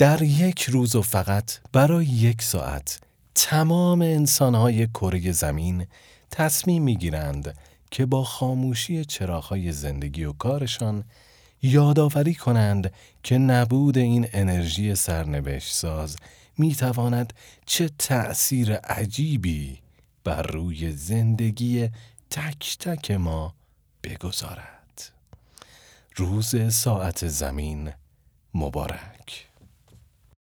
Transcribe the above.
در یک روز و فقط برای یک ساعت تمام انسانهای کره زمین تصمیم می‌گیرند که با خاموشی چراغهای زندگی و کارشان یادآوری کنند که نبود این انرژی سرنوشت ساز می‌تواند چه تأثیر عجیبی بر روی زندگی تک تک ما بگذارد. روز ساعت زمین مبارک